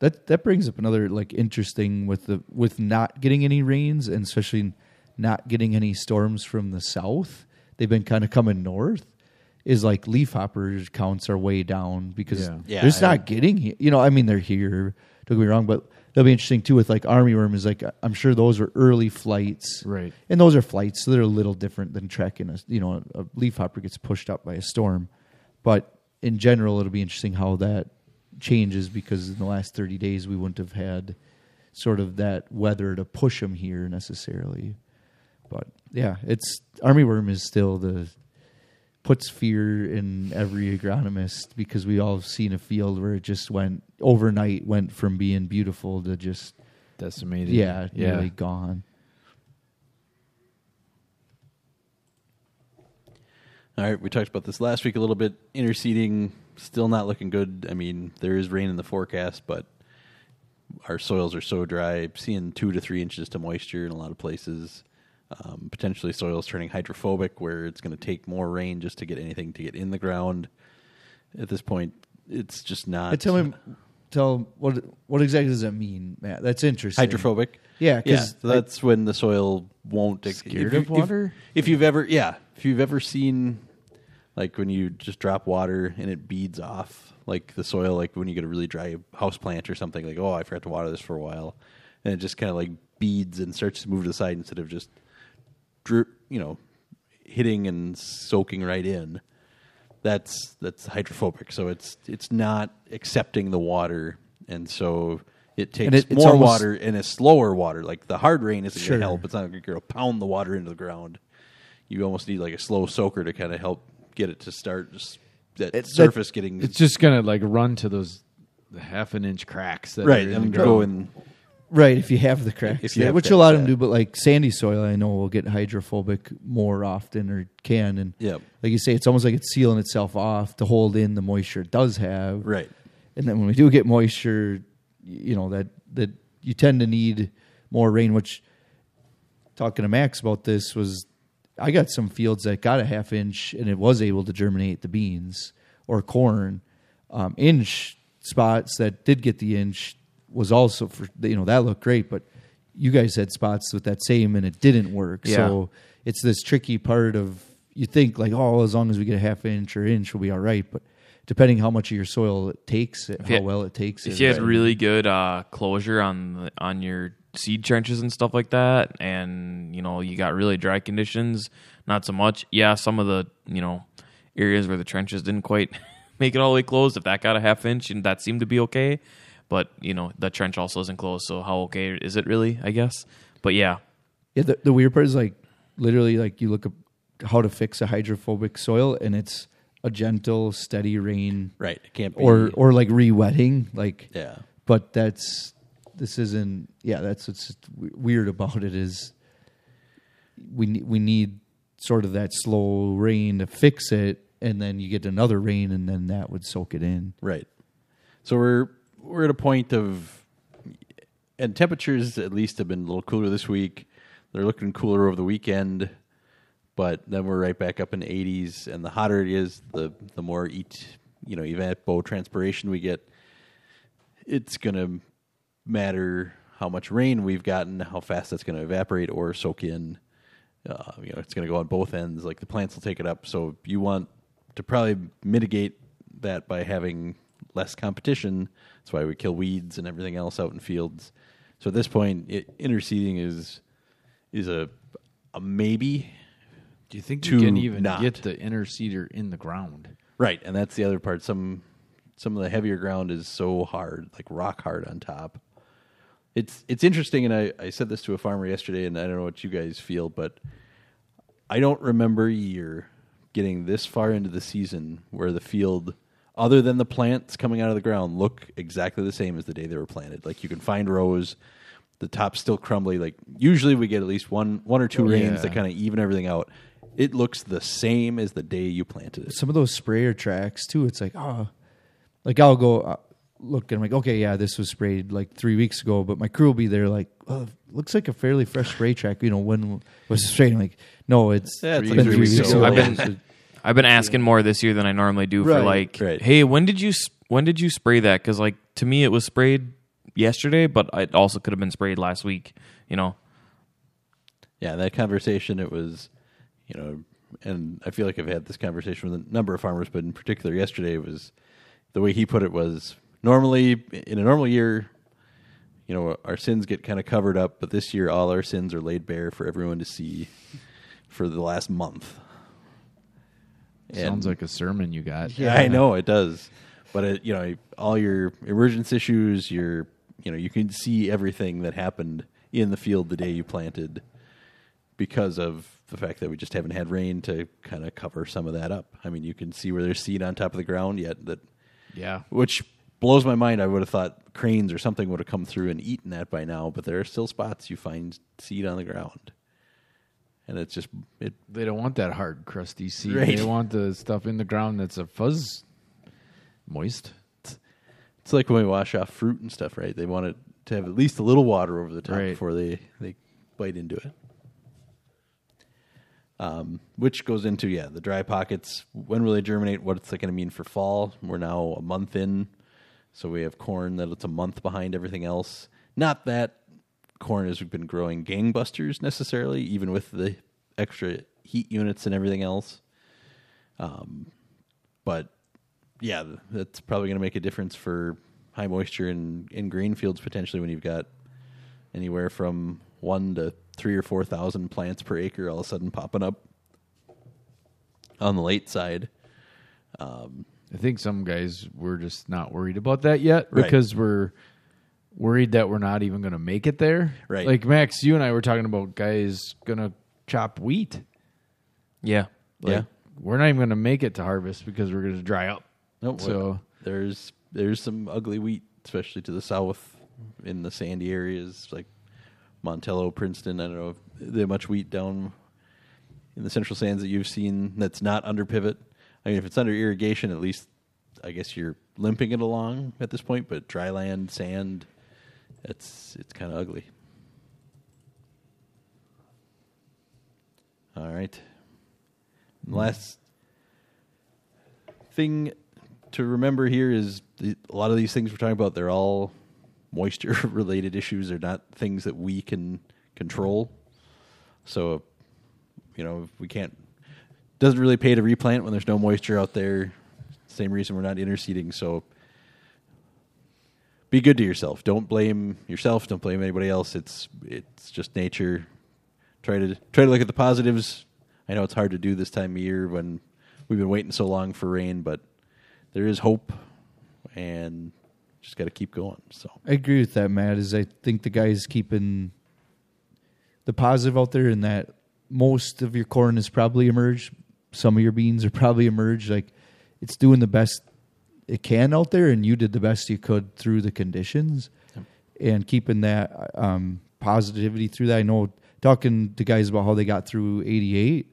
that that brings up another like interesting with the with not getting any rains and especially not getting any storms from the south. They've been kind of coming north. Is like leaf hopper counts are way down because Yeah. Yeah, they're just I- not getting he- you know I mean they're here. Don't get me wrong, but that'll be interesting too with like army worm is like I'm sure those are early flights, Right. And those are flights, so they're a little different than trekking. A you know a leaf hopper gets pushed up by a storm, but in general, it'll be interesting how that changes because in the last 30 days we wouldn't have had sort of that weather to push them here necessarily. But yeah, it's army worm is still the puts fear in every agronomist because we all have seen a field where it just went overnight went from being beautiful to just Decimated. yeah, yeah. nearly gone. All right, we talked about this last week a little bit. Interseeding still not looking good. I mean, there is rain in the forecast, but our soils are so dry. Seeing two to three inches to moisture in a lot of places. Um, potentially, soils turning hydrophobic, where it's going to take more rain just to get anything to get in the ground. At this point, it's just not Hey, tell me, tell what what exactly does that mean, Matt? That's interesting. hydrophobic. Yeah, Yeah, so that's when the soil won't Scared if of water? If, if you've ever, yeah, if you've ever seen, like when you just drop water and it beads off, like the soil, like when you get a really dry house plant or something, like oh, I forgot to water this for a while, and it just kind of like beads and starts to move to the side instead of just, dri- you know, hitting and soaking right in. That's that's hydrophobic, so it's it's not accepting the water, and so it takes And it- it's more almost- water and a slower water. Like the hard rain isn't Sure. going to help. It's not going to pound the water into the ground. You almost need like a slow soaker to kind of help get it to start just that It- that- surface getting It's just gonna like run to those half an inch cracks that right are in and the go ground. in. Right, if you have the cracks, If you have which a lot of them do, but like sandy soil, I know will get hydrophobic more often or can, and Yep. like you say, it's almost like it's sealing itself off to hold in the moisture it does have. Right. and then when we do get moisture, you know that that you tend to need more rain. Which talking to Max about this was, I got some fields that got a half inch and it was able to germinate the beans or corn. Um, inch spots that did get the inch was also for you know that looked great, but you guys had spots with that same and it didn't work. Yeah. So it's this tricky part of you think like oh as long as we get a half inch or inch we'll be all right, but depending how much of your soil it takes it, how you- well it takes If it. you had right? really good uh, closure on the, on your seed trenches and stuff like that, and you know you got really dry conditions, not so much. Yeah, some of the you know areas where the trenches didn't quite <laughs> make it all the way closed. If that got a half inch, and that seemed to be okay, but you know the trench also isn't closed, so how okay is it really? I guess. But yeah, Yeah, the, the weird part is like literally like you look up how to fix a hydrophobic soil and it's a gentle, steady rain Right. It can't be or or like re-wetting. Like yeah. but that's this isn't yeah that's what's weird about it is we ne- we need sort of that slow rain to fix it and then you get another rain and then that would soak it in Right. So we're we're at a point of and temperatures at least have been a little cooler this week. They're looking cooler over the weekend, but then we're right back up in the 80s and the hotter it is, the the more eat, you know, evapotranspiration we get. It's to matter how much rain we've gotten, how fast that's going to evaporate or soak in. Uh, you know, it's going to go on both ends. Like the plants will take it up. So you want to probably mitigate that by having less competition. That's why we kill weeds and everything else out in fields. So at this point, it, interseeding is is a a maybe. Do you think you can even not. get the interseeder in the ground? Right, and that's the other part. Some some of the heavier ground is so hard, like rock hard on top. It's it's interesting, and I, I said this to a farmer yesterday, and I don't know what you guys feel, but I don't remember a year getting this far into the season where the field, other than the plants coming out of the ground, look exactly the same as the day they were planted. Like you can find rows, the top's still crumbly. Like usually we get at least one one or two rains Yeah. that kind of even everything out. It looks the same as the day you planted it. some of those sprayer tracks too. It's like oh, like I'll go uh, look and I'm like okay, yeah, this was sprayed like three weeks ago, but my crew will be there like, oh, looks like a fairly fresh spray track. You know when was it sprayed? I'm like, no, it's Yeah, it's been like three three weeks weeks ago. ago. <laughs> I've been I've been asking more this year than I normally do for Right, like, right. hey, when did you when did you spray that? Because like to me it was sprayed yesterday, but it also could have been sprayed last week. You know, yeah, that conversation, it was, you know, and I feel like I've had this conversation with a number of farmers, but in particular yesterday was the way he put it was normally in a normal year, you know, our sins get kind of covered up, but this year all our sins are laid bare for everyone to see for the last month. Sounds like a sermon you got. Yeah, I know it does, but it, you know, all your emergence issues, your, you know, you can see everything that happened in the field the day you planted because of the fact that we just haven't had rain to kind of cover some of that up. I mean, you can see where there's seed on top of the ground yet that, Yeah. which blows my mind. I would have thought cranes or something would have come through and eaten that by now, but there are still spots you find seed on the ground. And it's just it. They don't want that hard, crusty seed. Right. They want the stuff in the ground that's a fuzz moist. It's like when we wash off fruit and stuff, right? They want it to have at least a little water over the top Right. before they they bite into it. Um, which goes into yeah the dry pockets. When will they germinate? What's that going to mean for fall? We're now a month in, so we have corn that it's a month behind everything else. Not that corn has been growing gangbusters necessarily, even with the extra heat units and everything else. Um, but yeah, that's probably going to make a difference for high moisture in in grain fields potentially when you've got anywhere from one to three or four thousand plants per acre all of a sudden popping up on the late side. I think some guys were just not worried about that yet Right. because we're worried that we're not even going to make it there. Right. Like Max, you and I were talking about guys going to chop wheat. Yeah. Like, Yeah. We're not even going to make it to harvest because we're going to dry up. No, So- there's there's some ugly wheat, especially to the south in the sandy areas like Montello, Princeton. I don't know if there much wheat down in the central sands that you've seen that's not under pivot. I mean, if it's under irrigation, at least I guess you're limping it along at this point. But dry land, sand, it's it's kind of ugly. All right. Hmm. Last thing to remember here is the, a lot of these things we're talking about they're all moisture <laughs> related issues. They're not things that we can control. So you know we can't doesn't really pay to replant when there's no moisture out there. Same reason we're not interseeding. So be good to yourself don't blame yourself don't blame anybody else it's it's just nature try to try to look at the positives i know it's hard to do this time of year when we've been waiting so long for rain but there is hope and just got to keep going so I agree with that, Matt. Is I think the guys is keeping the positive out there, in that most of your corn has probably emerged. Some of your beans are probably emerged. Like it's doing the best it can out there, and you did the best you could through the conditions, and keeping that um, positivity through that. I know talking to guys about how they got through '88,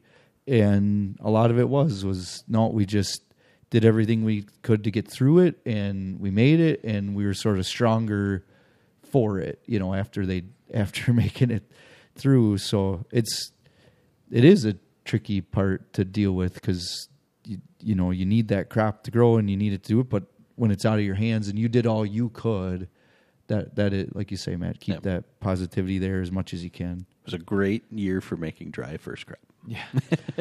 and a lot of it was was no, we just did everything we could to get through it, and we made it, and we were sort of stronger for it. You know, after they <laughs> after making it through. So it's it is a tricky part to deal with because you you know you need that crop to grow and you need it to do it, but when it's out of your hands and you did all you could, that that it like you say, Matt, keep Yep. that positivity there as much as you can. it was a great year for making dry first crop <laughs>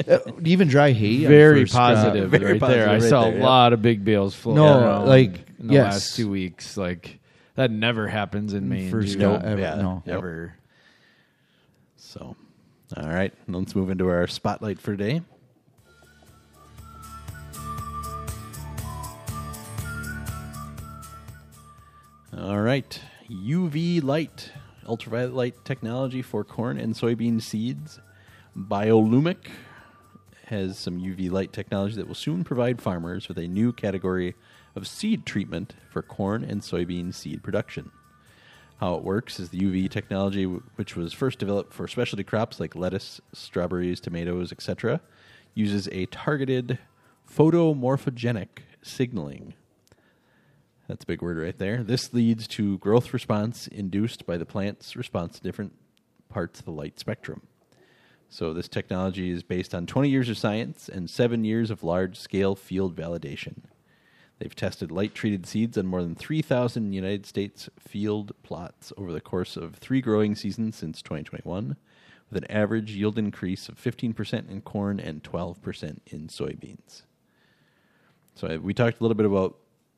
Uh, even dry hay, Very first crop. positive Very right there. I saw there, a yeah. lot of big bales floating No, like, in the yes. last two weeks. Like that never happens in Maine. First dude. crop Nope. ever. Yeah. No. Yep. Ever. so all right let's move into our spotlight for today All right. UV light, ultraviolet light technology for corn and soybean seeds. Biolumic has some UV light technology that will soon provide farmers with a new category of seed treatment for corn and soybean seed production. How it works is the UV technology, which was first developed for specialty crops like lettuce, strawberries, tomatoes, etc., uses a targeted photomorphogenic signaling that's a big word right there. This leads to growth response induced by the plant's response to different parts of the light spectrum. So, this technology is based on 20 years of science and seven years of large scale field validation. They've tested light treated seeds on more than 3,000 United States field plots over the course of three growing seasons since 2021, with an average yield increase of 15% in corn and 12% in soybeans. So uh, we talked a little bit about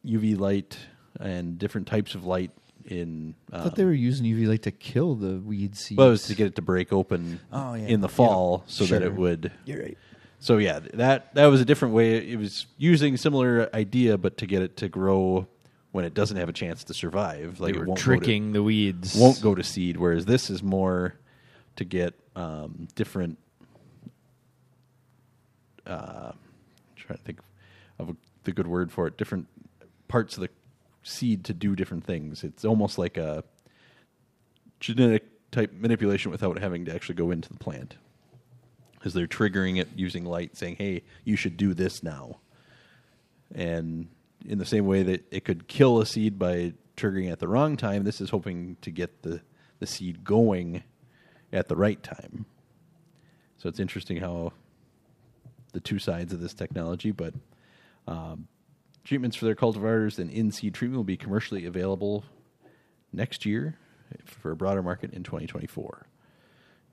UV light and different types of light in. I Um, thought they were using UV light to kill the weed seeds. well, it was to get it to break open Oh, yeah. in the fall so that it would. You're right. So yeah, that that was a different way. It was using similar idea, but to get it to grow when it doesn't have a chance to survive. Like They it were won't tricking the weeds. Won't go to seed. Whereas this is more to get um, different. Uh, trying to think of a, the good word for it. Different parts of the seed to do different things. It's almost like a genetic type manipulation without having to actually go into the plant. because they're triggering it using light, saying, "Hey, you should do this now." And in the same way that it could kill a seed by triggering at the wrong time, this is hoping to get the the seed going at the right time. So it's interesting how the two sides of this technology, but um, treatments for their cultivars and in seed treatment will be commercially available next year for a broader market in 2024.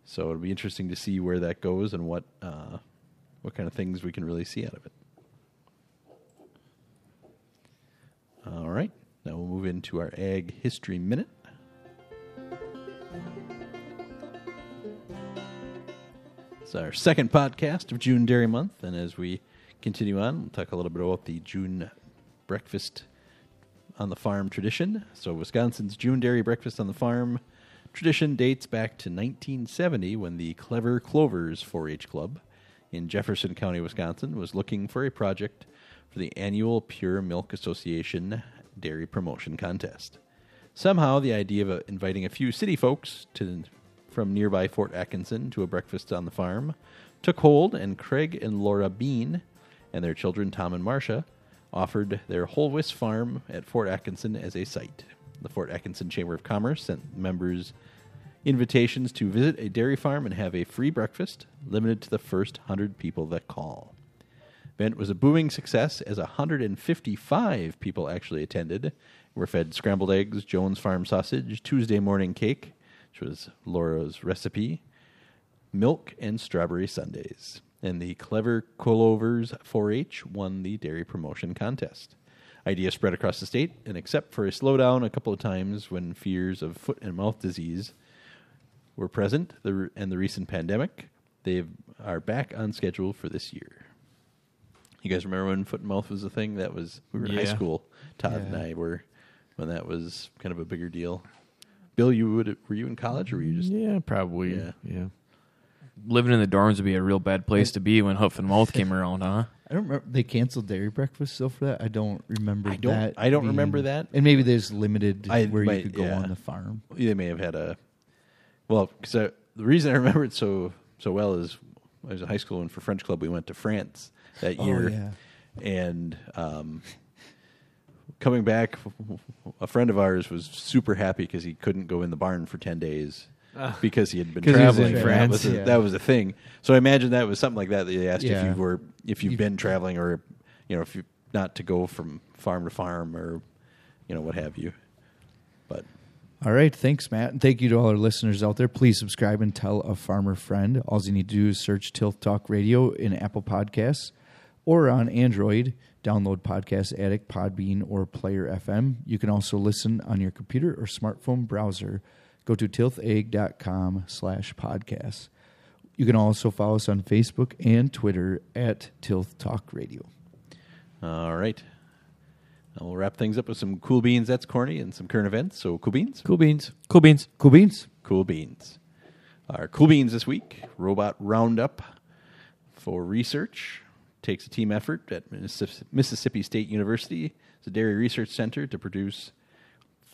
So it'll be interesting to see where that goes and what uh, what kind of things we can really see out of it. All right, now we'll move into our ag history minute. It's our second podcast of June Dairy Month, and as we continue on, we'll talk a little bit about the June breakfast on the farm tradition. So, Wisconsin's June Dairy Breakfast on the Farm tradition dates back to 1970 when the Clever Clovers 4 H Club in Jefferson County, Wisconsin, was looking for a project for the annual Pure Milk Association Dairy Promotion Contest. Somehow, the idea of uh, inviting a few city folks to from nearby Fort Atkinson to a breakfast on the farm took hold, and Craig and Laura Bean and their children Tom and Marcia offered their Holwis farm at Fort Atkinson as a site. The Fort Atkinson Chamber of Commerce sent members invitations to visit a dairy farm and have a free breakfast, limited to the first 100 people that call. Event was a booming success as 155 people actually attended. Were fed scrambled eggs, Jones Farm sausage, Tuesday morning cake, which was Laura's recipe, milk, and strawberry sundaes. And the Clever Clovers 4 H won the dairy promotion contest. Idea spread across the state, and except for a slowdown a couple of times when fears of foot and mouth disease were present the, and the recent pandemic, they are back on schedule for this year. You guys remember when foot and mouth was a thing? That was we were in high school. Todd and I were when that was kind of a bigger deal. Bill, you would were you in college or were you just yeah, probably. Yeah. Yeah. Living in the dorms would be a real bad place to be when Hoof and Mouth came <laughs> around, huh? I don't remember. They canceled dairy breakfast still for that. I don't remember. I don't- That I don't being- remember that. And maybe there's limited I where might- you could go yeah. on the farm. they may have had a well because the reason I remember it so so well is I was in high school and for French club we went to France that Oh, year yeah. and um, coming back a friend of ours was super happy because he couldn't go in the barn for 10 days Uh, because he had been traveling France. that was, a, Yeah. that was a thing so I imagine that was something like that that they asked if you were if you've You- been traveling or you know if you not to go from farm to farm or you know what have you but All right, thanks, Matt, and thank you to all our listeners out there. Please subscribe and tell a farmer friend. All you need to do is search Tilth Talk Radio in Apple Podcasts or on Android. Download Podcast Addict, Podbean, or Player FM. You can also listen on your computer or smartphone browser. Go to tilthag.com slash podcasts. You can also follow us on Facebook and Twitter at Tilth Talk Radio. All right. Now we'll wrap things up with some cool beans. That's corny and some current events. So cool beans, Cool beans. Cool beans. Cool beans. cool beans. Our cool beans this week: robot roundup for research takes a team effort at Mississippi State University, it's a dairy research center, to produce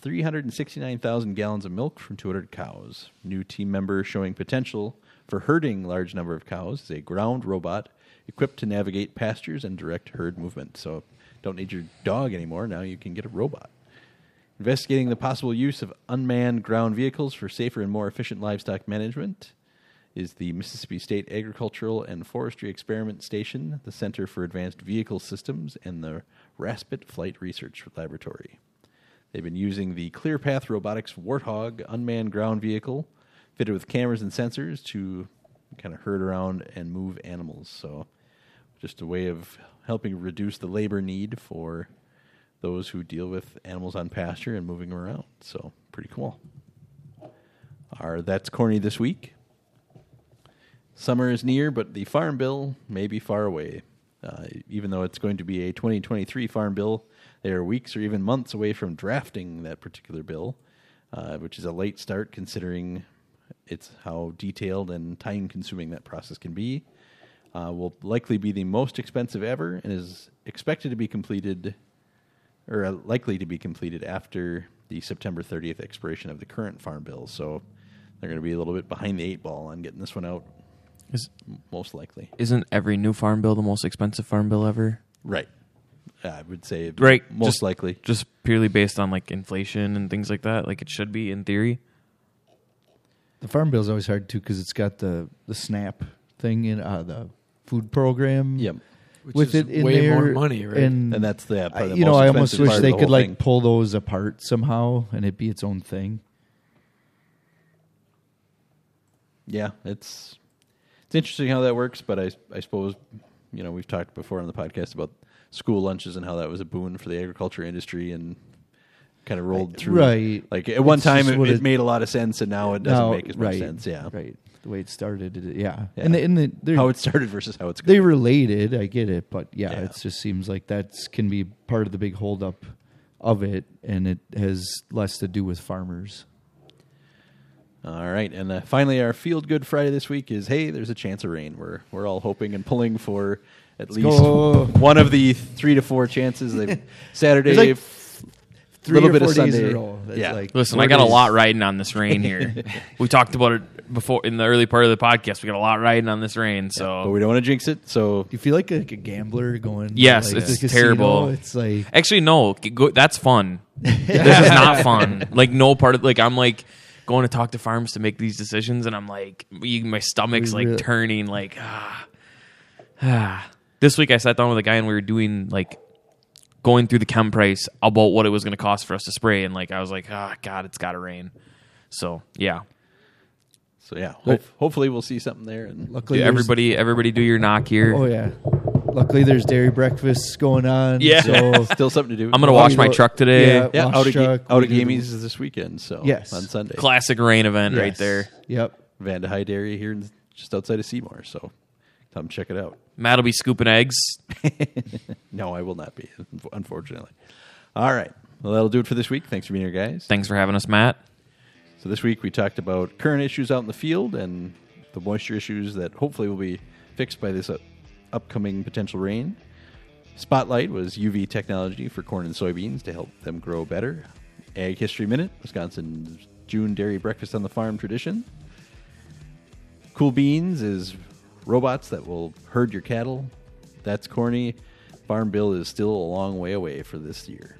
369,000 gallons of milk from 200 cows. New team member showing potential for herding large number of cows is a ground robot equipped to navigate pastures and direct herd movement. So don't need your dog anymore. Now you can get a robot. Investigating the possible use of unmanned ground vehicles for safer and more efficient livestock management is the Mississippi State Agricultural and Forestry Experiment Station, the Center for Advanced Vehicle Systems, and the Raspet Flight Research Laboratory. They've been using the ClearPath Robotics Warthog unmanned ground vehicle fitted with cameras and sensors to kind of herd around and move animals. So, just a way of helping reduce the labor need for those who deal with animals on pasture and moving them around. So, pretty cool. Our That's Corny this week. Summer is near, but the Farm Bill may be far away. Uh, even though it's going to be a 2023 Farm Bill, they are weeks or even months away from drafting that particular bill, uh, which is a late start considering it's how detailed and time consuming that process can be. Uh, will likely be the most expensive ever and is expected to be completed or uh, likely to be completed after the September 30th expiration of the current farm bill. So they're going to be a little bit behind the eight ball on getting this one out Is, most likely. isn't every new farm bill the most expensive farm bill ever? Right. I would say Right, most just- likely. Just purely based on like inflation and things like that, like it should be in theory. The farm bill is always hard too because it's got the the SNAP thing in uh, the food program. Yep. Which with is it in way there, more money, right? And, And that's the, I- the you know, I almost wish they the could whole like thing. pull those apart somehow and it be its own thing. Yeah, it's it's interesting how that works, but I I suppose you know we've talked before on the podcast about school lunches and how that was a boon for the agriculture industry and kind of rolled through. right. Like at one It's time it, it made a lot of sense, and now it doesn't Now- make as much right, sense. Yeah, right. The way it started, it, yeah. Yeah. And the, and the, how it started versus how it's they related. I get it, but yeah, Yeah. it just seems like that can be part of the big holdup of it, and it has less to do with farmers. All right, and uh, finally, our Field Good Friday this week is hey, there's a chance of rain. We're we're all hoping and pulling for at least go. one of the three to four chances. They <laughs> Saturday, There's like f- Three little or bit of four days in Sunday. a row. Yeah. like Listen, I got a lot riding on this rain here. <laughs> we talked about it before in the early part of the podcast. We got a lot riding on this rain, but so we don't want to jinx it. So You feel like a, like a gambler going. to, Yes, like, it's the terrible. It's like Actually, no. Go, that's fun. <laughs> this is not fun. Like no part of like I'm like going to talk to farms to make these decisions, and I'm like my stomach's like turning. Like ah, <sighs> ah. This week I sat down with a guy and we were doing like going through the chem price about what it was going to cost for us to spray, and like I was like, ah, God, it's got to rain. So yeah, so yeah, hope, hopefully we'll see something there. And luckily Do there's- everybody everybody do your knock here. Oh yeah. Luckily, there's dairy breakfasts going on. Yeah. So <laughs> <laughs> still something to do. I'm gonna wash my truck today. Yeah. yeah out of truck, out of do Gamies is this weekend. So Yes. on Sunday, Classic rain event right there. Yep. Vanda High Dairy here in, just outside of Seymour. So come check it out. <laughs> Matt will be scooping eggs. No, I will not be, unfortunately. All right. Well, that'll do it for this week. Thanks for being here, guys. Thanks for having us, Matt. So this week we talked about current issues out in the field and the moisture issues that hopefully will be fixed by this uh, upcoming potential rain. Spotlight was UV technology for corn and soybeans to help them grow better. Ag History Minute, Wisconsin's June dairy breakfast on the farm tradition. Cool Beans is robots that will herd your cattle. That's corny. Farm Bill is still a long way away for this year.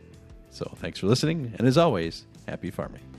So thanks for listening, and as always, happy farming.